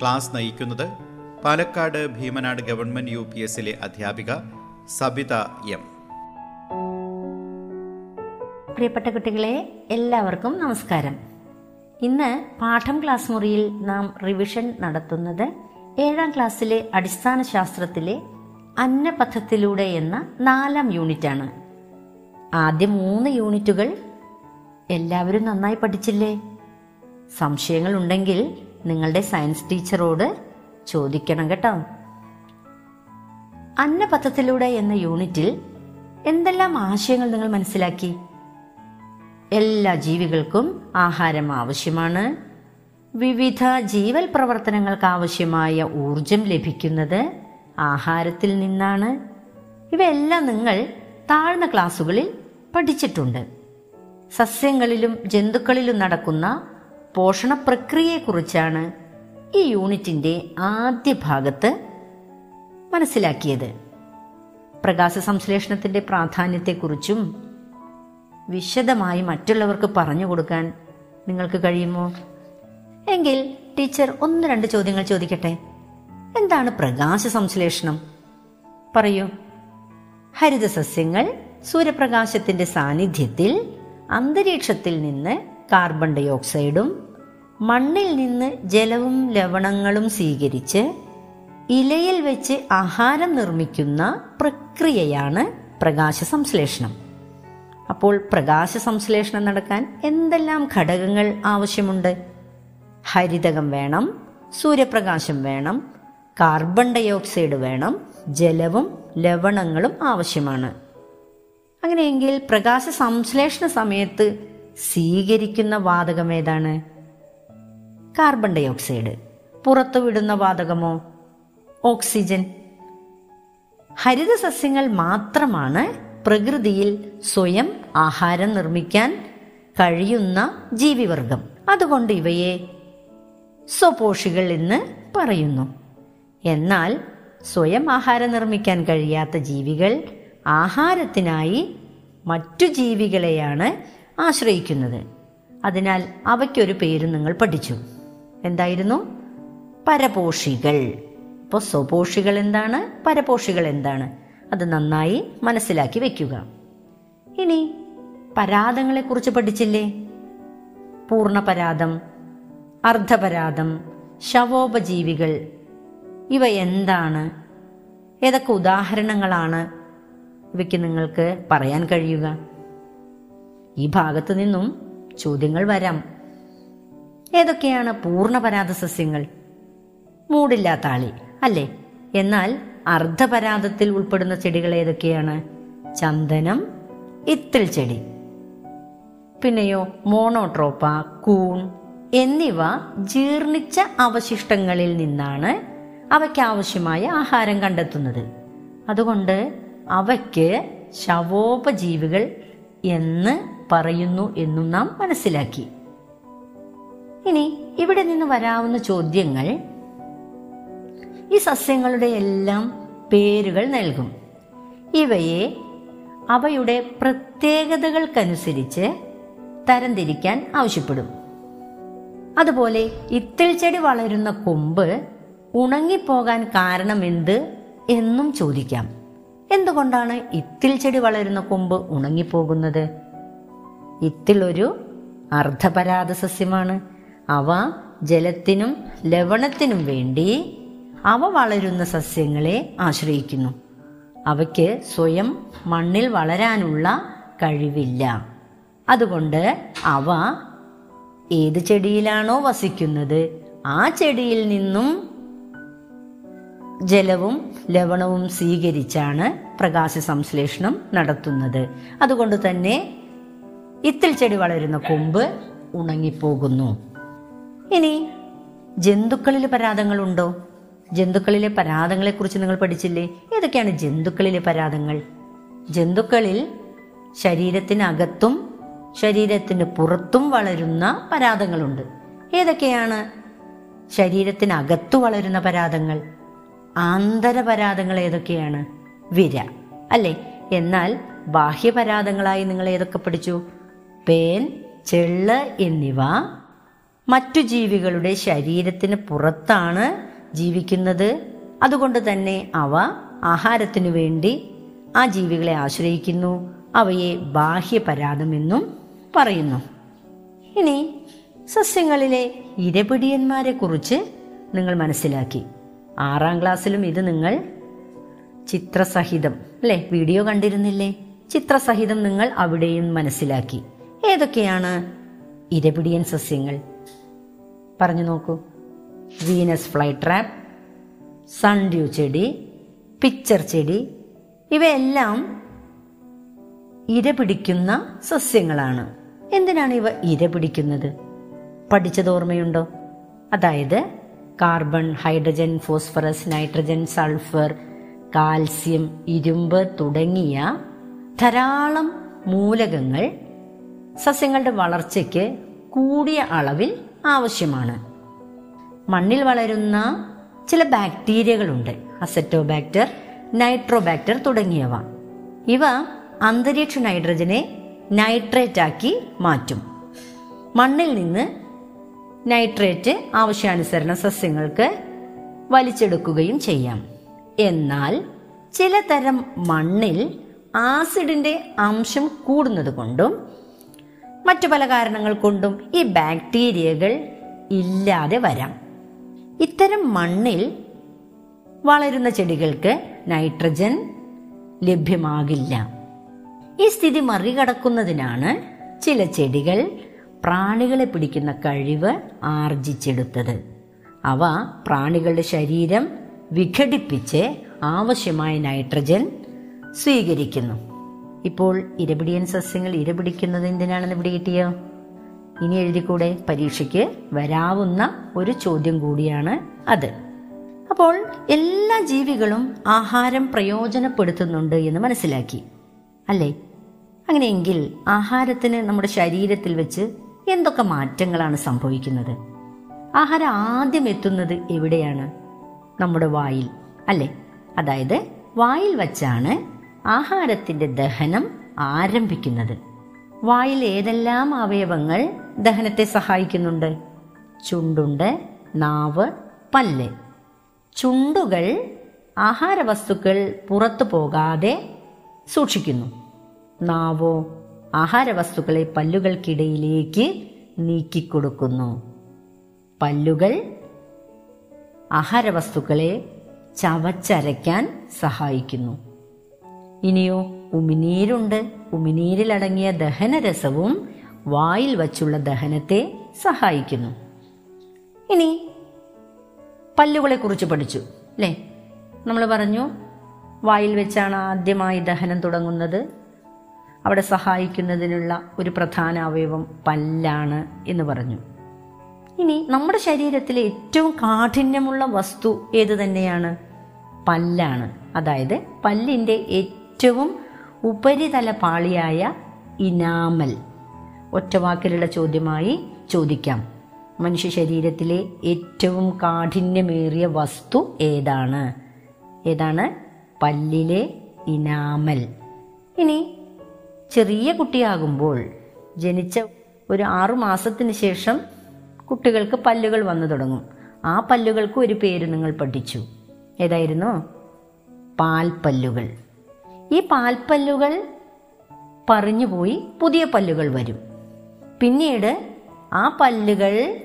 Class നയിക്കുന്നത് Palakkad Bheemanad government U P എസിലെ അധ്യാപിക സബിത എം. പ്രിയപ്പെട്ട കുട്ടികളെ എല്ലാവർക്കും നമസ്കാരം. ഇന്ന് പാഠം ക്ലാസ് മുറിയിൽ നാം റിവിഷൻ നടത്തുന്നത് ഏഴാം ക്ലാസ്സിലെ അടിസ്ഥാന ശാസ്ത്രത്തിലെ അന്നപഥത്തിലൂടെ എന്ന നാലാം യൂണിറ്റാണ്. ആദ്യ മൂന്ന് യൂണിറ്റുകൾ. എല്ലാവരും നന്നായി പഠിച്ചില്ലേ? സംശയങ്ങൾ ഉണ്ടെങ്കിൽ നിങ്ങളുടെ സയൻസ് ടീച്ചറോട് ചോദിക്കണം കേട്ടോ. അന്നപഥത്തിലൂടെ എന്ന യൂണിറ്റിൽ എന്തെല്ലാം ആശയങ്ങൾ നിങ്ങൾ മനസ്സിലാക്കി? എല്ലാ ജീവികൾക്കും ആഹാരം ആവശ്യമാണ്. വിവിധ ജീവൽ പ്രവർത്തനങ്ങൾക്ക് ആവശ്യമായ ഊർജം ലഭിക്കുന്നത് ആഹാരത്തിൽ നിന്നാണ്. ഇവയെല്ലാം നിങ്ങൾ താഴ്ന്ന ക്ലാസ്സുകളിൽ പഠിച്ചിട്ടുണ്ട്. സസ്യങ്ങളിലും ജന്തുക്കളിലും നടക്കുന്ന പോഷണ പ്രക്രിയയെക്കുറിച്ചാണ് ഈ യൂണിറ്റിന്റെ ആദ്യ ഭാഗത്ത് മനസ്സിലാക്കിയത്. പ്രകാശ സംശ്ലേഷണത്തിന്റെ പ്രാധാന്യത്തെക്കുറിച്ചും വിശദമായി മറ്റുള്ളവർക്ക് പറഞ്ഞു കൊടുക്കാൻ നിങ്ങൾക്ക് കഴിയുമോ? എങ്കിൽ ടീച്ചർ ഒന്ന് രണ്ട് ചോദ്യങ്ങൾ ചോദിക്കട്ടെ. എന്താണ് പ്രകാശ സംശ്ലേഷണം? പറയൂ. ഹരിതസസ്യങ്ങൾ സൂര്യപ്രകാശത്തിന്റെ സാന്നിധ്യത്തിൽ അന്തരീക്ഷത്തിൽ നിന്ന് കാർബൺ ഡൈ ഓക്സൈഡും മണ്ണിൽ നിന്ന് ജലവും ലവണങ്ങളും സ്വീകരിച്ച് ഇലയിൽ വെച്ച് ആഹാരം നിർമ്മിക്കുന്ന പ്രക്രിയയാണ് പ്രകാശ സംശ്ലേഷണം അപ്പോൾ പ്രകാശ സംശ്ലേഷണം നടക്കാൻ എന്തെല്ലാം ഘടകങ്ങൾ ആവശ്യമുണ്ട്? ഹരിതകം വേണം സൂര്യപ്രകാശം വേണം കാർബൺ ഡൈ ഓക്സൈഡ് വേണം ജലവും ലവണങ്ങളും ആവശ്യമാണ്. അങ്ങനെയെങ്കിൽ പ്രകാശ സംശ്ലേഷണ സമയത്ത് സ്വീകരിക്കുന്ന വാതകം ഏതാണ്? കാർബൺ ഡൈ ഓക്സൈഡ് പുറത്തുവിടുന്ന വാതകമോ? ഓക്സിജൻ. ഹരിതസസ്യങ്ങൾ മാത്രമാണ് പ്രകൃതിയിൽ സ്വയം ആഹാരം നിർമ്മിക്കാൻ കഴിയുന്ന ജീവിവർഗം. അതുകൊണ്ട് ഇവയെ സ്വപോഷികൾ എന്ന് പറയുന്നു. എന്നാൽ സ്വയം ആഹാരം നിർമ്മിക്കാൻ കഴിയാത്ത ജീവികൾ ആഹാരത്തിനായി മറ്റു ജീവികളെയാണ് ആശ്രയിക്കുന്നത്. അതിനാൽ അവയ്ക്കൊരു പേര് നിങ്ങൾ പഠിച്ചു. എന്തായിരുന്നു? പരപോഷികൾ. അപ്പോൾ സ്വപോഷികൾ എന്താണ്? പരപോഷികൾ എന്താണ്? അത് നന്നായി മനസ്സിലാക്കി വെക്കുക. ഇനി പരാതങ്ങളെക്കുറിച്ച് പഠിച്ചില്ലേ? പൂർണപരാതം അർദ്ധപരാതം ശവോപജീവികൾ. ഇവ എന്താണ്? ഏതൊക്കെ ഉദാഹരണങ്ങളാണ് ഇവയ്ക്ക് നിങ്ങൾക്ക് പറയാൻ കഴിയുക? ഈ ഭാഗത്തു നിന്നും ചോദ്യങ്ങൾ വരാം. ഏതൊക്കെയാണ് പൂർണപരാത സസ്യങ്ങൾ മൂടില്ലാത്ത ആളി അല്ലേ? എന്നാൽ അർദ്ധപരാതത്തിൽ ഉൾപ്പെടുന്ന ചെടികൾ ഏതൊക്കെയാണ്? ചന്ദനം ഇത്തിൽ ചെടി. പിന്നെയോ മോണോട്രോപ്പ കൂൺ എന്നിവ ജീർണിച്ച അവശിഷ്ടങ്ങളിൽ നിന്നാണ് അവയ്ക്ക് ആവശ്യമായ ആഹാരം കണ്ടെത്തുന്നത്. അതുകൊണ്ട് അവയ്ക്ക് ശവോപജീവികൾ എന്ന് പറയുന്നു എന്നും നാം മനസ്സിലാക്കി. ഇനി ഇവിടെ നിന്ന് വരാവുന്ന ചോദ്യങ്ങൾ ഈ സസ്യങ്ങളുടെ എല്ലാം പേരുകൾ നൽകും. ഇവയെ അവയുടെ പ്രത്യേകതകൾക്കനുസരിച്ച് തരംതിരിക്കാൻ ആവശ്യപ്പെടും. അതുപോലെ ഇത്തിൽ ചെടി വളരുന്ന കൊമ്പ് ഉണങ്ങിപ്പോകാൻ കാരണമെന്ത് എന്നും ചോദിക്കാം. എന്തുകൊണ്ടാണ് ഇത്തിൽ ചെടി വളരുന്ന കൊമ്പ് ഉണങ്ങിപ്പോകുന്നത്? ഇത്തിൽ ഒരു അർദ്ധപരാത സസ്യമാണ്. അവ ജലത്തിനും ലവണത്തിനും വേണ്ടി അവ വളരുന്ന സസ്യങ്ങളെ ആശ്രയിക്കുന്നു. അവയ്ക്ക് സ്വയം മണ്ണിൽ വളരാനുള്ള കഴിവില്ല. അതുകൊണ്ട് അവ ഏത് ചെടിയിലാണോ വസിക്കുന്നത് ആ ചെടിയിൽ നിന്നും ജലവും ലവണവും സ്വീകരിച്ചാണ് പ്രകാശ സംശ്ലേഷണം നടത്തുന്നത്. അതുകൊണ്ട് തന്നെ ഇത്തിൽ ചെടി വളരുന്ന കൊമ്പ് ഉണങ്ങിപ്പോകുന്നു. ഇനി ജന്തുക്കളിൽ പരാതങ്ങളുണ്ടോ? ജന്തുക്കളിലെ പരാതങ്ങളെക്കുറിച്ച് നിങ്ങൾ പഠിച്ചില്ലേ? ഏതൊക്കെയാണ് ജന്തുക്കളിലെ പരാതങ്ങൾ? ജന്തുക്കളിൽ ശരീരത്തിനകത്തും ശരീരത്തിന് പുറത്തും വളരുന്ന പരാതങ്ങളുണ്ട്. ഏതൊക്കെയാണ്? ശരീരത്തിനകത്തു വളരുന്ന പരാതങ്ങൾ. ആന്തരപരാതങ്ങൾ ഏതൊക്കെയാണ്? വിര. അല്ലെ? എന്നാൽ ബാഹ്യപരാതങ്ങളായി നിങ്ങൾ ഏതൊക്കെ പഠിച്ചു? പേൻ ചെള്ള് എന്നിവ മറ്റു ജീവികളുടെ ശരീരത്തിന് പുറത്താണ് ജീവിക്കുന്നത്. അതുകൊണ്ട് തന്നെ അവ ആഹാരത്തിനു വേണ്ടി ആ ജീവികളെ ആശ്രയിക്കുന്നു. അവയെ ബാഹ്യപരാതമെന്നും പറയുന്നു. ഇനി സസ്യങ്ങളിലെ ഇരപിടിയന്മാരെ കുറിച്ച് നിങ്ങൾ മനസ്സിലാക്കി. ആറാം ക്ലാസ്സിലും ഇത് നിങ്ങൾ ചിത്രസഹിതം അല്ലെ? വീഡിയോ കണ്ടിരുന്നില്ലേ? ചിത്രസഹിതം നിങ്ങൾ അവിടെയും മനസ്സിലാക്കി. ഏതൊക്കെയാണ് ഇരപിടിയൻ സസ്യങ്ങൾ? പറഞ്ഞു നോക്കൂ. വീനസ് ഫ്ലൈ ട്രാപ്പ് സൺഡ്യൂ ചെടി പിക്ചർ ചെടി ഇവയെല്ലാം ഇര പിടിക്കുന്ന സസ്യങ്ങളാണ്. എന്തിനാണ് ഇവ ഇര പിടിക്കുന്നത്? പഠിച്ചത് ഓർമ്മയുണ്ടോ? അതായത് carbon hydrogen phosphorus nitrogen sulphur calcium ഇരുമ്പ് തുടങ്ങിയ ധാരാളം മൂലകങ്ങൾ സസ്യങ്ങളുടെ വളർച്ചയ്ക്ക് കൂടിയ അളവിൽ ആവശ്യമാണ്. മണ്ണിൽ വളരുന്ന ചില ബാക്ടീരിയകളുണ്ട്. അസറ്റോബാക്ടർ നൈട്രോബാക്ടർ തുടങ്ങിയവ. ഇവ അന്തരീക്ഷ നൈട്രജനെ നൈട്രേറ്റ് ആക്കി മാറ്റും. മണ്ണിൽ നിന്ന് നൈട്രേറ്റ് ആവശ്യാനുസരണം സസ്യങ്ങൾക്ക് വലിച്ചെടുക്കുകയും ചെയ്യാം. എന്നാൽ ചിലതരം മണ്ണിൽ ആസിഡിന്റെ അംശം കൂടുന്നത് കൊണ്ടും മറ്റു പല കാരണങ്ങൾ കൊണ്ടും ഈ ബാക്ടീരിയകൾ ഇല്ലാതെ വരാം. ഇത്തരം മണ്ണിൽ വളരുന്ന ചെടികൾക്ക് നൈട്രജൻ ലഭ്യമാകില്ല. ഈ സ്ഥിതി മറികടക്കുന്നതിനാണ് ചില ചെടികൾ പ്രാണികളെ പിടിക്കുന്ന കഴിവ് ആർജിച്ചെടുത്തത്. അവ പ്രാണികളുടെ ശരീരം വിഘടിപ്പിച്ച് ആവശ്യമായ നൈട്രജൻ സ്വീകരിക്കുന്നു. ഇപ്പോൾ ഇരപിടിയൻ സസ്യങ്ങൾ ഇരപിടിക്കുന്നത് എന്തിനാണെന്ന് ഇവിടെ കിട്ടിയോ? ഇനി എഴുതിക്കൂടെ? പരീക്ഷയ്ക്ക് വരാവുന്ന ഒരു ചോദ്യം കൂടിയാണ് അത്. അപ്പോൾ എല്ലാ ജീവികളും ആഹാരം പ്രയോജനപ്പെടുത്തുന്നുണ്ട് എന്ന് മനസ്സിലാക്കി. അല്ലേ? അങ്ങനെയെങ്കിൽ ആഹാരത്തിന് നമ്മുടെ ശരീരത്തിൽ വെച്ച് എന്തൊക്കെ മാറ്റങ്ങളാണ് സംഭവിക്കുന്നത്? ആഹാരം ആദ്യം എത്തുന്നത് എവിടെയാണ്? നമ്മുടെ വായിൽ. അല്ലേ? അതായത് വായിൽ വച്ചാണ് ആഹാരത്തിന്റെ ദഹനം ആരംഭിക്കുന്നത്. വായിൽ ഏതെല്ലാം അവയവങ്ങൾ ദഹനത്തെ സഹായിക്കുന്നുണ്ട്? ചുണ്ടുണ്ട് നാവ് പല്ല്. ചുണ്ടുകൾ ആഹാരവസ്തുക്കൾ പുറത്തു പോകാതെ സൂക്ഷിക്കുന്നു. നാവോ ആഹാരവസ്തുക്കളെ പല്ലുകൾക്കിടയിലേക്ക് നീക്കിക്കൊടുക്കുന്നു. പല്ലുകൾ ആഹാരവസ്തുക്കളെ ചവച്ചരയ്ക്കാൻ സഹായിക്കുന്നു. ഇനിയോ ഉമിനീരുണ്ട്. ഉമിനീരിലടങ്ങിയ ദഹനരസവും വായിൽ വച്ചുള്ള ദഹനത്തെ സഹായിക്കുന്നു. ഇനി പല്ലുകളെ കുറിച്ച് പഠിച്ചു അല്ലേ നമ്മൾ പറഞ്ഞു വായിൽ വെച്ചാണ് ആദ്യമായി ദഹനം തുടങ്ങുന്നത്. അവിടെ സഹായിക്കുന്നതിനുള്ള ഒരു പ്രധാന അവയവം പല്ലാണ് എന്ന് പറഞ്ഞു. ഇനി നമ്മുടെ ശരീരത്തിലെ ഏറ്റവും കാഠിന്യമുള്ള വസ്തു ഏത് തന്നെയാണ്? പല്ലാണ്. അതായത് പല്ലിന്റെ ഏറ്റവും ഉപരിതല പാളിയായ ഇനാമൽ. ഒറ്റവാക്കിലുള്ള ചോദ്യമായി ചോദിക്കാം. മനുഷ്യ ശരീരത്തിലെ ഏറ്റവും കാഠിന്യമേറിയ വസ്തു ഏതാണ്? ഏതാണ്? പല്ലിലെ ഇനാമൽ. ഇനി ചെറിയ കുട്ടിയാകുമ്പോൾ ജനിച്ച ഒരു ആറു മാസത്തിന് ശേഷം കുട്ടികൾക്ക് പല്ലുകൾ വന്നു തുടങ്ങും. ആ പല്ലുകൾക്ക് ഒരു പേര് നിങ്ങൾ പഠിച്ചു. ഏതായിരുന്നു? പാൽപ്പല്ലുകൾ. ഈ പാൽപ്പല്ലുകൾ പറിഞ്ഞുപോയി പുതിയ പല്ലുകൾ വരും. പിന്നീട് ആ പല്ലുകൾ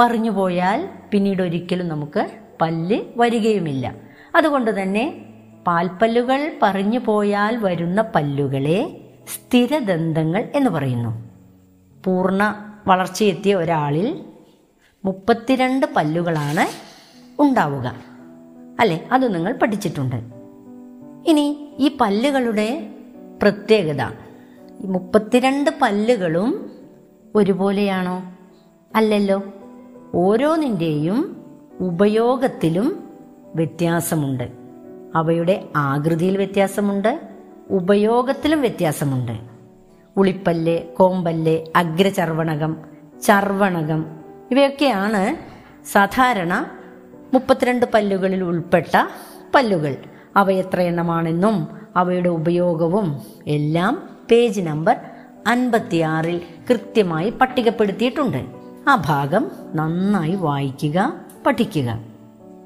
പറഞ്ഞു പോയാൽ പിന്നീട് ഒരിക്കലും നമുക്ക് പല്ല് വരികയുമില്ല. അതുകൊണ്ട് തന്നെ പാൽപ്പല്ലുകൾ പറഞ്ഞു പോയാൽ വരുന്ന പല്ലുകളെ സ്ഥിരദന്തങ്ങൾ എന്ന് പറയുന്നു. പൂർണ വളർച്ചയെത്തിയ ഒരാളിൽ മുപ്പത്തിരണ്ട് പല്ലുകളാണ് ഉണ്ടാവുക. അല്ലേ? അത് നിങ്ങൾ പഠിച്ചിട്ടുണ്ട്. ഇനി ഈ പല്ലുകളുടെ പ്രത്യേകത. മുപ്പത്തിരണ്ട് പല്ലുകളും ഒരുപോലെയാണോ? അല്ലല്ലോ. ഓരോന്നിന്റെയും ഉപയോഗത്തിലും വ്യത്യാസമുണ്ട്. അവയുടെ ആകൃതിയിൽ വ്യത്യാസമുണ്ട് ഉപയോഗത്തിലും വ്യത്യാസമുണ്ട്. ഉളിപ്പല്ല് കോമ്പല്ല് അഗ്രചർവണകം ചർവണകം ഇവയൊക്കെയാണ് സാധാരണ മുപ്പത്തിരണ്ട് പല്ലുകളിൽ ഉൾപ്പെട്ട പല്ലുകൾ. അവ എത്ര എണ്ണമാണെന്നും അവയുടെ ഉപയോഗവും എല്ലാം പേജ് നമ്പർ അൻപത്തിയാറിൽ കൃത്യമായി പട്ടികപ്പെടുത്തിയിട്ടുണ്ട്. ആ ഭാഗം നന്നായി വായിക്കുക പഠിക്കുക.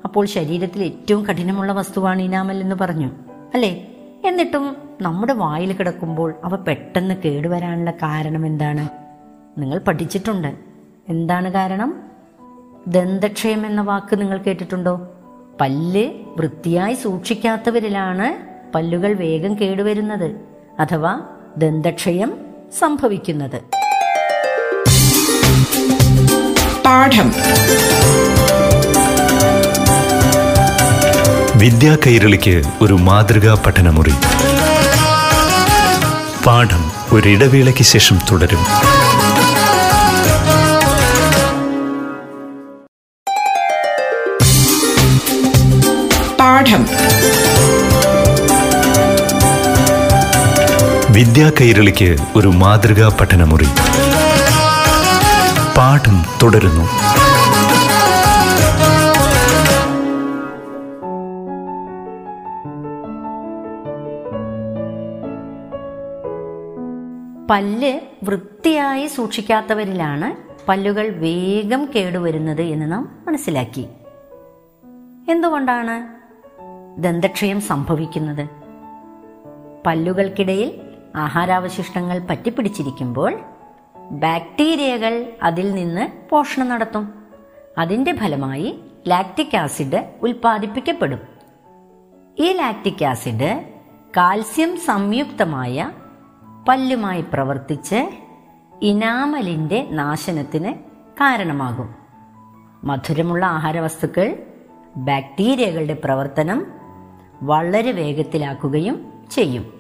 അപ്പോൾ ശരീരത്തിൽ ഏറ്റവും കഠിനമുള്ള വസ്തുവാണ് ഇനാമൽ എന്ന് പറഞ്ഞു അല്ലേ? എന്നിട്ടും നമ്മുടെ വായിൽ കിടക്കുമ്പോൾ അവ പെട്ടെന്ന് കേടുവരാനുള്ള കാരണം എന്താണ്? നിങ്ങൾ പഠിച്ചിട്ടുണ്ട്. എന്താണ് കാരണം? ദന്തക്ഷയം എന്ന വാക്ക് നിങ്ങൾ കേട്ടിട്ടുണ്ടോ? പല്ല് വൃത്തിയായി സൂക്ഷിക്കാത്തവരിലാണ് പല്ലുകൾ വേഗം കേടുവരുന്നത് അഥവാ ദന്തക്ഷയം സംഭവിക്കുന്നത്. പാഠം. വിദ്യാ കൈരളിക്ക് ഒരു മാതൃകാ പഠനമുറി. പാഠം ഒരിടവേളയ്ക്ക് ശേഷം തുടരും. പാഠം. വിദ്യാ കൈരളിക്ക് ഒരു മാതൃകാ പഠനമുറി. പാഠം തുടരുന്നു. പല്ല് വൃത്തിയായി സൂക്ഷിക്കാത്തവരിലാണ് പല്ലുകൾ വേഗം കേടുവരുന്നത് എന്ന് നാം മനസ്സിലാക്കി. എന്തുകൊണ്ടാണ്? ദന്തക്ഷയം സംഭവിക്കുന്നത്. പല്ലുകൾക്കിടയിൽ ആഹാരാവശിഷ്ടങ്ങൾ പറ്റിപ്പിടിച്ചിരിക്കുമ്പോൾ ബാക്ടീരിയകൾ അതിൽ നിന്ന് പോഷണം നടത്തും. അതിന്റെ ഫലമായി ലാക്റ്റിക് ആസിഡ് ഉൽപ്പാദിപ്പിക്കപ്പെടും. ഈ ലാക്റ്റിക് ആസിഡ് കാൽസ്യം സംയുക്തമായ പല്ലുമായി പ്രവർത്തിച്ച് ഇനാമലിന്റെ നാശനത്തിന് കാരണമാകും. മധുരമുള്ള ആഹാരവസ്തുക്കൾ ബാക്ടീരിയകളുടെ പ്രവർത്തനം വളരെ വേഗത്തിലാക്കുകയും ചെയ്യും.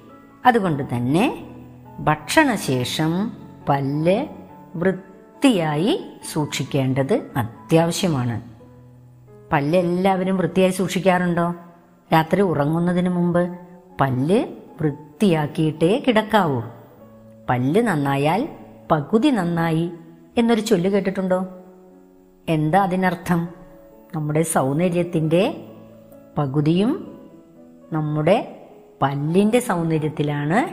അതുകൊണ്ട് തന്നെ ഭക്ഷണശേഷം പല്ല് വൃത്തിയായി സൂക്ഷിക്കേണ്ടത് അത്യാവശ്യമാണ്. പല്ല് എല്ലാവരും വൃത്തിയായി സൂക്ഷിക്കാറുണ്ടോ? രാത്രി ഉറങ്ങുന്നതിന് മുമ്പ് പല്ല് വൃത്തിയാക്കിയിട്ടേ കിടക്കാവൂ. പല്ല് നന്നായാൽ പകുതി നന്നായി എന്നൊരു ചൊല്ല് കേട്ടിട്ടുണ്ടോ? എന്താ അതിനർത്ഥം? നമ്മുടെ സൗന്ദര്യത്തിന്റെ പകുതിയും നമ്മുടെ പല്ലിന്റെ സൗന്ദര്യത്തിലാണ്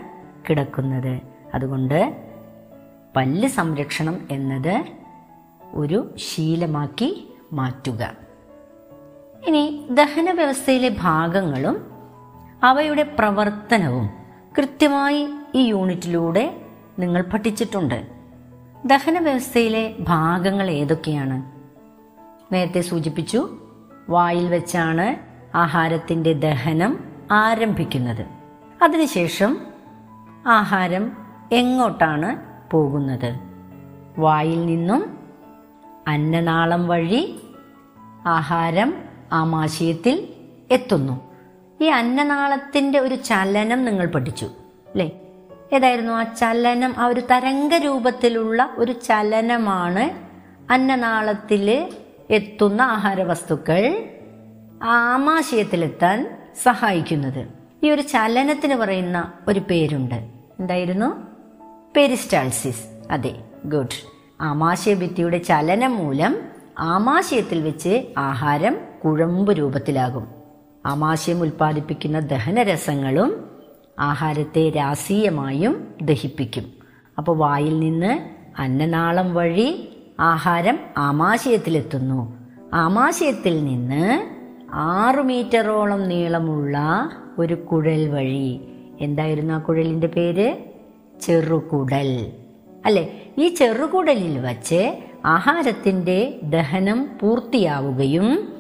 കിടക്കുന്നത്. അതുകൊണ്ട് പല്ല് സംരക്ഷണം എന്നത് ഒരു ശീലമാക്കി മാറ്റുക. ഇനി ദഹന വ്യവസ്ഥയിലെ ഭാഗങ്ങളും അവയുടെ പ്രവർത്തനവും കൃത്യമായി ഈ യൂണിറ്റിലൂടെ നിങ്ങൾ പഠിച്ചിട്ടുണ്ട്. ദഹന വ്യവസ്ഥയിലെ ഭാഗങ്ങൾ ഏതൊക്കെയാണ്? നേരത്തെ സൂചിപ്പിച്ചു വായിൽ വെച്ചാണ് ആഹാരത്തിന്റെ ദഹനം ആരംഭിക്കുന്നത്. അതിനുശേഷം ആഹാരം എങ്ങോട്ടാണ് പോകുന്നത്? വായിൽ നിന്നും അന്നനാളം വഴി ആഹാരം ആമാശയത്തിൽ എത്തുന്നു. ഈ അന്നനാളത്തിന്റെ ഒരു ചലനം നിങ്ങൾ പഠിച്ചു അല്ലേ? ഏതായിരുന്നു ആ ചലനം? ആ ഒരു തരംഗ രൂപത്തിലുള്ള ഒരു ചലനമാണ് അന്നനാളത്തിൽ എത്തുന്ന ആഹാരവസ്തുക്കൾ. ആമാശയത്തിലെത്താൻ സഹായിക്കുന്നത്. ഈ ഒരു ചലനത്തിന് പറയുന്ന ഒരു പേരുണ്ട്. എന്തായിരുന്നു? പെരിസ്റ്റാൾസിസ്. അതെ ഗുഡ്. ആമാശയ ഭിത്തിയുടെ ചലനം മൂലം ആമാശയത്തിൽ വെച്ച് ആഹാരം കുഴമ്പ് രൂപത്തിലാകും. ആമാശയം ഉൽപ്പാദിപ്പിക്കുന്ന ദഹനരസങ്ങളും ആഹാരത്തെ രാസീയമായും ദഹിപ്പിക്കും. അപ്പോൾ വായിൽ നിന്ന് അന്നനാളം വഴി ആഹാരം ആമാശയത്തിലെത്തുന്നു. ആമാശയത്തിൽ നിന്ന് ആറു മീറ്ററോളം നീളമുള്ള ഒരു കുഴൽ വഴി. എന്തായിരുന്നു ആ കുഴലിന്റെ പേര്? ചെറുകുടൽ. അല്ലെ? ഈ ചെറുകുടലിൽ വച്ച് ആഹാരത്തിന്റെ ദഹനം പൂർത്തിയാവുകയും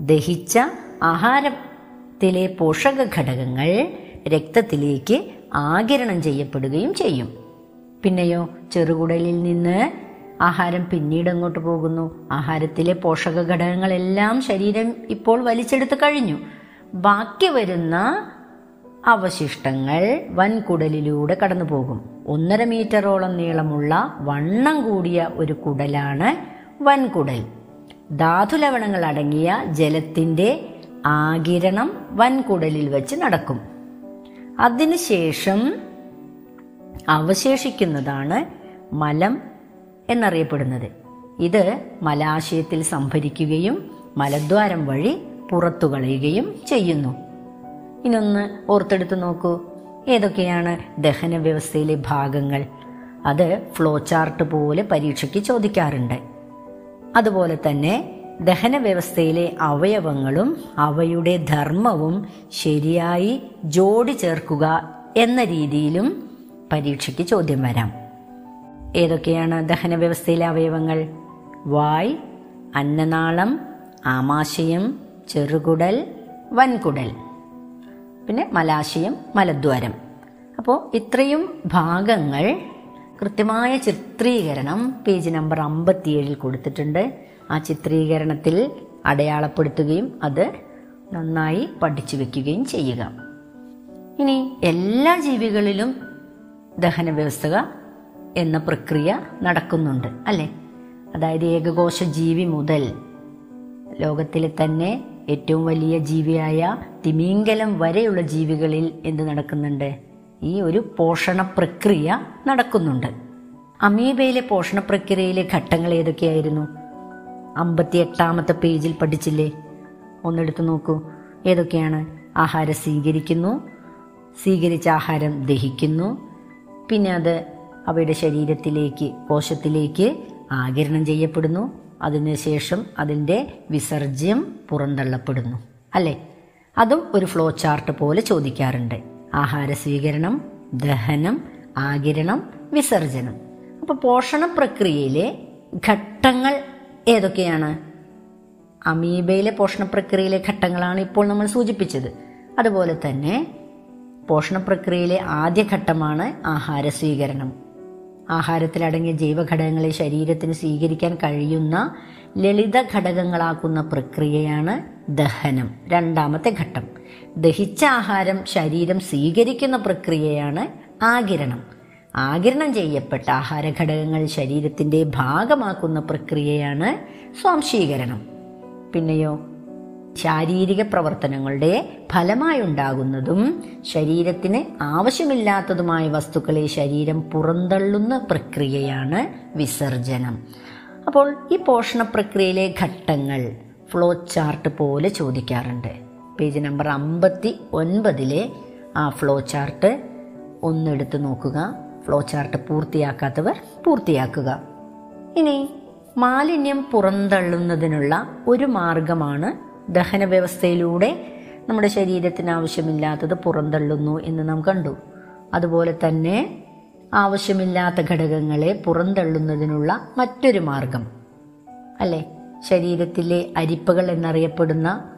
ദഹിച്ച ആഹാരത്തിലെ പോഷക ഘടകങ്ങൾ രക്തത്തിലേക്ക് ആകിരണം ചെയ്യപ്പെടുകയും ചെയ്യും. പിന്നെയോ ചെറുകുടലിൽ നിന്ന് ആഹാരം പിന്നീട് അങ്ങോട്ട് പോകുന്നു? ആഹാരത്തിലെ പോഷക ഘടകങ്ങളെല്ലാം ശരീരം ഇപ്പോൾ വലിച്ചെടുത്ത് കഴിഞ്ഞു. ബാക്കി വരുന്ന അവശിഷ്ടങ്ങൾ വൻകുടലിലൂടെ കടന്നു പോകും ഒന്നര മീറ്ററോളം നീളമുള്ള വണ്ണം കൂടിയ ഒരു കുടലാണ് വൻകുടൽ. ധാതുലവണങ്ങൾ അടങ്ങിയ ജലത്തിന്റെ ആകിരണം വൻകുടലിൽ വെച്ച് നടക്കും. അതിനുശേഷം അവശേഷിക്കുന്നതാണ് മലം എന്നറിയപ്പെടുന്നത്. ഇത് മലാശയത്തിൽ സംഭരിക്കുകയും മലദ്വാരം വഴി പുറത്തു കളയുകയും ചെയ്യുന്നു. ഇനൊന്ന് ഓർത്തെടുത്ത് നോക്കൂ. ഏതൊക്കെയാണ് ദഹന വ്യവസ്ഥയിലെ ഭാഗങ്ങൾ? അത് ഫ്ലോ ചാർട്ട് പോലെ പരീക്ഷയ്ക്ക് ചോദിക്കാറുണ്ട്. അതുപോലെ തന്നെ ദഹന വ്യവസ്ഥയിലെ അവയവങ്ങളും അവയുടെ ധർമ്മവും ശരിയായി ജോഡി ചേർക്കുക എന്ന രീതിയിലും പരീക്ഷയ്ക്ക് ചോദ്യം വരാം. ഏതൊക്കെയാണ് ദഹന വ്യവസ്ഥയിലെ അവയവങ്ങൾ? വായ് അന്നനാളം ആമാശയം ചെറുകുടൽ വൻകുടൽ. പിന്നെ മലാശയം മലദ്വാരം. അപ്പോൾ ഇത്രയും ഭാഗങ്ങൾ കൃത്യമായ ചിത്രീകരണം പേജ് നമ്പർ അമ്പത്തിയേഴിൽ കൊടുത്തിട്ടുണ്ട്. ആ ചിത്രീകരണത്തിൽ അടയാളപ്പെടുത്തുകയും അത് നന്നായി പഠിച്ചു വെക്കുകയും ചെയ്യുക. ഇനി എല്ലാ ജീവികളിലും ദഹന വ്യവസ്ഥ എന്ന പ്രക്രിയ നടക്കുന്നുണ്ട് അല്ലേ? അതായത് ഏകകോശ ജീവി മുതൽ ലോകത്തിലെ തന്നെ ഏറ്റവും വലിയ ജീവിയായ തിമിംഗലം വരെയുള്ള ജീവികളിൽ എന്ത് നടക്കുന്നുണ്ട്? ഈ ഒരു പോഷണ പ്രക്രിയ നടക്കുന്നുണ്ട്. അമീബയിലെ പോഷണ പ്രക്രിയയിലെ ഘട്ടങ്ങൾ ഏതൊക്കെയായിരുന്നു? അമ്പത്തി എട്ടാമത്തെ പേജിൽ പഠിച്ചില്ലേ? ഒന്നെടുത്ത് നോക്കൂ. ഏതൊക്കെയാണ്? ആഹാരം സ്വീകരിക്കുന്നു സ്വീകരിച്ച ആഹാരം ദഹിക്കുന്നു പിന്നെ അത് അവയുടെ ശരീരത്തിലേക്ക് കോശത്തിലേക്ക് ആകിരണം ചെയ്യപ്പെടുന്നു. അതിനുശേഷം അതിന്റെ വിസർജ്യം പുറന്തള്ളപ്പെടുന്നു. അല്ലേ? അതും ഒരു ഫ്ലോ ചാർട്ട് പോലെ ചോദിക്കാറുണ്ട്. ആഹാര സ്വീകരണം ദഹനം ആകിരണം വിസർജനം അപ്പോൾ പോഷണ പ്രക്രിയയിലെ ഘട്ടങ്ങൾ ഏതൊക്കെയാണ്? അമീബയിലെ പോഷണ പ്രക്രിയയിലെ ഘട്ടങ്ങളാണ് ഇപ്പോൾ നമ്മൾ സൂചിപ്പിച്ചത്. അതുപോലെ തന്നെ പോഷണ പ്രക്രിയയിലെ ആദ്യ ഘട്ടമാണ് ആഹാര സ്വീകരണം. ആഹാരത്തിലടങ്ങിയ ജൈവഘടകങ്ങളെ ശരീരത്തിന് സ്വീകരിക്കാൻ കഴിയുന്ന ലളിത ഘടകങ്ങളാക്കുന്ന പ്രക്രിയയാണ് ദഹനം. രണ്ടാമത്തെ ഘട്ടം. ദഹിച്ച ആഹാരം ശരീരം സ്വീകരിക്കുന്ന പ്രക്രിയയാണ് ആകിരണം. ആകിരണം ചെയ്യപ്പെട്ട ആഹാര ഘടകങ്ങൾ ശരീരത്തിന്റെ ഭാഗമാക്കുന്ന പ്രക്രിയയാണ് സ്വാംശീകരണം. പിന്നെയോ? ശാരീരിക പ്രവർത്തനങ്ങളുടെ ഫലമായുണ്ടാകുന്നതും ശരീരത്തിന് ആവശ്യമില്ലാത്തതുമായ വസ്തുക്കളെ ശരീരം പുറന്തള്ളുന്ന പ്രക്രിയയാണ് വിസർജനം. അപ്പോൾ ഈ പോഷണ പ്രക്രിയയിലെ ഘട്ടങ്ങൾ ഫ്ലോ ചാർട്ട് പോലെ ചോദിക്കാറുണ്ട്. പേജ് നമ്പർ അമ്പത്തി ഒൻപതിലെ ആ ഫ്ലോ ചാർട്ട് ഒന്നെടുത്ത് നോക്കുക. ഫ്ലോ ചാർട്ട് പൂർത്തിയാക്കാത്തവർ പൂർത്തിയാക്കുക. ഇനി മാലിന്യം പുറന്തള്ളുന്നതിനുള്ള ഒരു മാർഗമാണ് ദഹന വ്യവസ്ഥയിലൂടെ നമ്മുടെ ശരീരത്തിന് ആവശ്യമില്ലാത്തത് പുറന്തള്ളുന്നു എന്ന് നാം കണ്ടു. അതുപോലെ തന്നെ ആവശ്യമില്ലാത്ത ഘടകങ്ങളെ പുറന്തള്ളുന്നതിനുള്ള മറ്റൊരു മാർഗം. അല്ലേ? ശരീരത്തിലെ അരിപ്പകൾ എന്നറിയപ്പെടുന്ന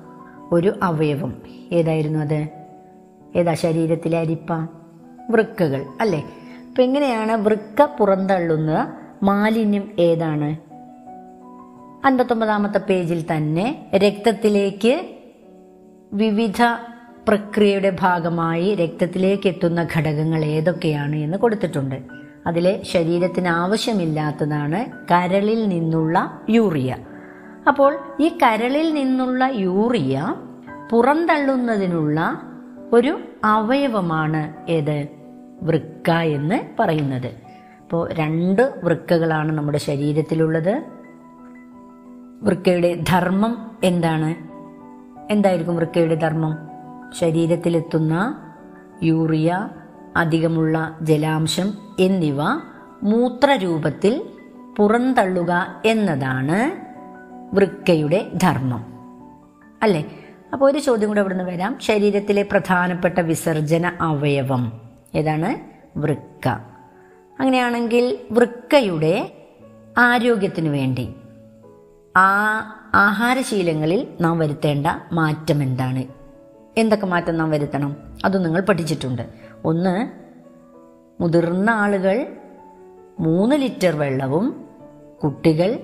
ഒരു അവയവം. ഏതായിരുന്നു അത്? ഏതാ ശരീരത്തിലെ അരിപ്പ? വൃക്കകൾ. അല്ലേ? അപ്പം എങ്ങനെയാണ് വൃക്ക പുറന്തള്ളുന്ന മാലിന്യം ഏതാണ്? അൻപത്തൊമ്പതാമത്തെ പേജിൽ തന്നെ രക്തത്തിലേക്ക് വിവിധ പ്രക്രിയയുടെ ഭാഗമായി രക്തത്തിലേക്ക് എത്തുന്ന ഘടകങ്ങൾ ഏതൊക്കെയാണ് എന്ന് കൊടുത്തിട്ടുണ്ട്. അതിലെ ശരീരത്തിന് ആവശ്യമില്ലാത്തതാണ് കരളിൽ നിന്നുള്ള യൂറിയ. അപ്പോൾ ഈ കരളിൽ നിന്നുള്ള യൂറിയ പുറന്തള്ളുന്നതിനുള്ള ഒരു അവയവമാണ് ഏത്? വൃക്ക എന്ന് പറയുന്നത്. അപ്പോൾ രണ്ട് വൃക്കകളാണ് നമ്മുടെ ശരീരത്തിലുള്ളത്. വൃക്കയുടെ ധർമ്മം എന്താണ്? എന്തായിരിക്കും വൃക്കയുടെ ധർമ്മം? ശരീരത്തിലെത്തുന്ന യൂറിയ അധികമുള്ള ജലാംശം എന്നിവ മൂത്രരൂപത്തിൽ പുറന്തള്ളുക എന്നതാണ് വൃക്കയുടെ ധർമ്മം. അല്ലേ? അപ്പോൾ ഒരു ചോദ്യം കൂടെ ഇവിടുന്ന് വരാം. ശരീരത്തിലെ പ്രധാനപ്പെട്ട വിസർജന അവയവം ഏതാണ്? വൃക്ക. അങ്ങനെയാണെങ്കിൽ വൃക്കയുടെ ആരോഗ്യത്തിനു വേണ്ടി ആ ആഹാരശീലങ്ങളിൽ നാം വരുത്തേണ്ട മാറ്റം എന്താണ്? എന്തൊക്കെ മാറ്റം നാം വരുത്തണം? അത് നിങ്ങൾ പഠിച്ചിട്ടുണ്ട്. ഒന്ന് മുതിർന്ന ആളുകൾ മൂന്ന് ലിറ്റർ വെള്ളവും കുട്ടികൾ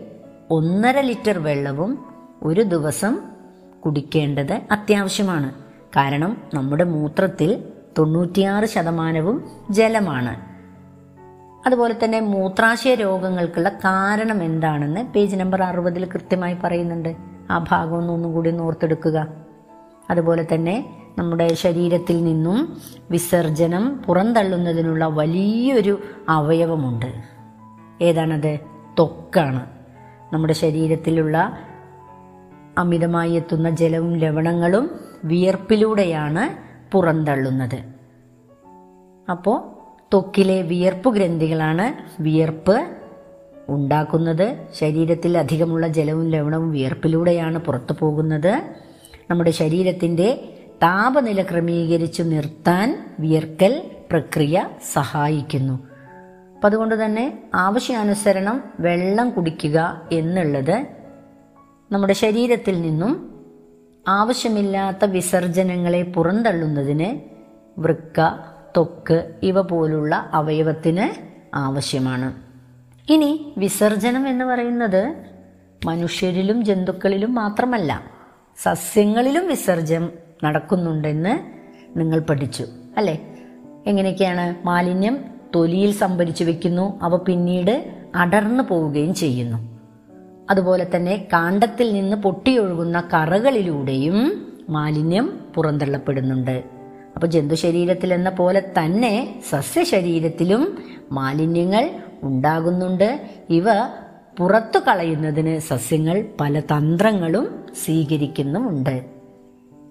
ഒന്നര ലിറ്റർ വെള്ളവും ഒരു ദിവസം കുടിക്കേണ്ടത് അത്യാവശ്യമാണ്. കാരണം നമ്മുടെ മൂത്രത്തിൽ തൊണ്ണൂറ്റിയാറ് ശതമാനവും ജലമാണ്. അതുപോലെ തന്നെ മൂത്രാശയ രോഗങ്ങൾക്കുള്ള കാരണം എന്താണെന്ന് പേജ് നമ്പർ അറുപതിൽ കൃത്യമായി പറയുന്നുണ്ട്. ആ ഭാഗം ഒന്ന് ഒന്നും കൂടി ഒന്ന് ഓർത്തെടുക്കുക. അതുപോലെ തന്നെ നമ്മുടെ ശരീരത്തിൽ നിന്നും വിസർജനം പുറന്തള്ളുന്നതിനുള്ള വലിയൊരു അവയവമുണ്ട്. ഏതാണത്? തൊക്കാണ് നമ്മുടെ ശരീരത്തിലുള്ള അമിതമായി എത്തുന്ന ജലവും ലവണങ്ങളും വിയർപ്പിലൂടെയാണ് പുറന്തള്ളുന്നത്. അപ്പോൾ ത്വക്കിലെ വിയർപ്പ് ഗ്രന്ഥികളാണ് വിയർപ്പ് ഉണ്ടാക്കുന്നത്. ശരീരത്തിൽ അധികമുള്ള ജലവും ലവണവും വിയർപ്പിലൂടെയാണ് പുറത്തു പോകുന്നത്. നമ്മുടെ ശരീരത്തിന്റെ താപനില ക്രമീകരിച്ചു നിർത്താൻ വിയർക്കൽ പ്രക്രിയ സഹായിക്കുന്നു. അപ്പം അതുകൊണ്ട് തന്നെ ആവശ്യാനുസരണം വെള്ളം കുടിക്കുക എന്നുള്ളത് നമ്മുടെ ശരീരത്തിൽ നിന്നും ആവശ്യമില്ലാത്ത വിസർജനങ്ങളെ പുറന്തള്ളുന്നതിന് വൃക്ക ത്വക്ക് ഇവ പോലുള്ള അവയവത്തിന് ആവശ്യമാണ്. ഇനി വിസർജനം എന്ന് പറയുന്നത് മനുഷ്യരിലും ജന്തുക്കളിലും മാത്രമല്ല സസ്യങ്ങളിലും വിസർജ്യം നടക്കുന്നുണ്ടെന്ന് നിങ്ങൾ പഠിച്ചു അല്ലേ? എങ്ങനെയൊക്കെയാണ്? മാലിന്യം തൊലിയിൽ സംഭരിച്ചു വെക്കുന്നു അവ പിന്നീട് അടർന്നു പോവുകയും ചെയ്യുന്നു. അതുപോലെ തന്നെ കാണ്ടത്തിൽ നിന്ന് പൊട്ടിയൊഴുകുന്ന കറകളിലൂടെയും മാലിന്യം പുറന്തള്ളപ്പെടുന്നുണ്ട്. അപ്പോൾ ജന്തുശരീരത്തിൽ എന്ന പോലെ തന്നെ സസ്യശരീരത്തിലും മാലിന്യങ്ങൾ ഉണ്ടാകുന്നുണ്ട്. ഇവ പുറത്തു കളയുന്നതിന് സസ്യങ്ങൾ പല തന്ത്രങ്ങളും സ്വീകരിക്കുന്നുമുണ്ട്.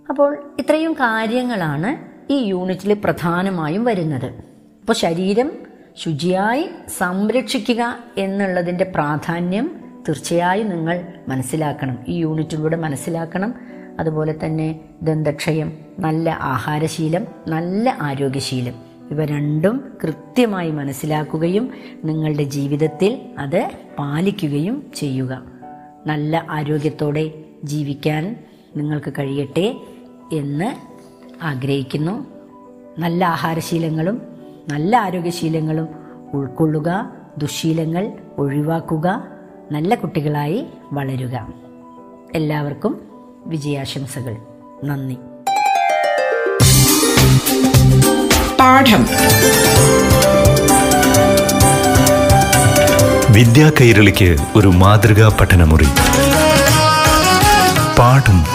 അപ്പോൾ ഇത്രയും കാര്യങ്ങളാണ് ഈ യൂണിറ്റിൽ പ്രധാനമായും വരുന്നത്. അപ്പോൾ ശരീരം ശുചിയായി സംരക്ഷിക്കുക എന്നുള്ളതിന്റെ പ്രാധാന്യം തീർച്ചയായും നിങ്ങൾ മനസ്സിലാക്കണം. ഈ യൂണിറ്റിലൂടെ മനസ്സിലാക്കണം. അതുപോലെ തന്നെ ദന്തക്ഷയം നല്ല ആഹാരശീലം നല്ല ആരോഗ്യശീലം. ഇവ രണ്ടും കൃത്യമായി മനസ്സിലാക്കുകയും നിങ്ങളുടെ ജീവിതത്തിൽ അത് പാലിക്കുകയും ചെയ്യുക. നല്ല ആരോഗ്യത്തോടെ ജീവിക്കാൻ നിങ്ങൾക്ക് കഴിയട്ടെ എന്ന് ആഗ്രഹിക്കുന്നു. നല്ല ആഹാരശീലങ്ങളും നല്ല ആരോഗ്യശീലങ്ങളും ഉൾക്കൊള്ളുക ദുശീലങ്ങൾ ഒഴിവാക്കുക നല്ല കുട്ടികളായി വളരുക. എല്ലാവർക്കും വിജയാശംസകൾ. നന്ദി. പാഠം. വിദ്യാ കൈരളിക്ക് ഒരു മാതൃകാ പഠനമുറി. പാഠം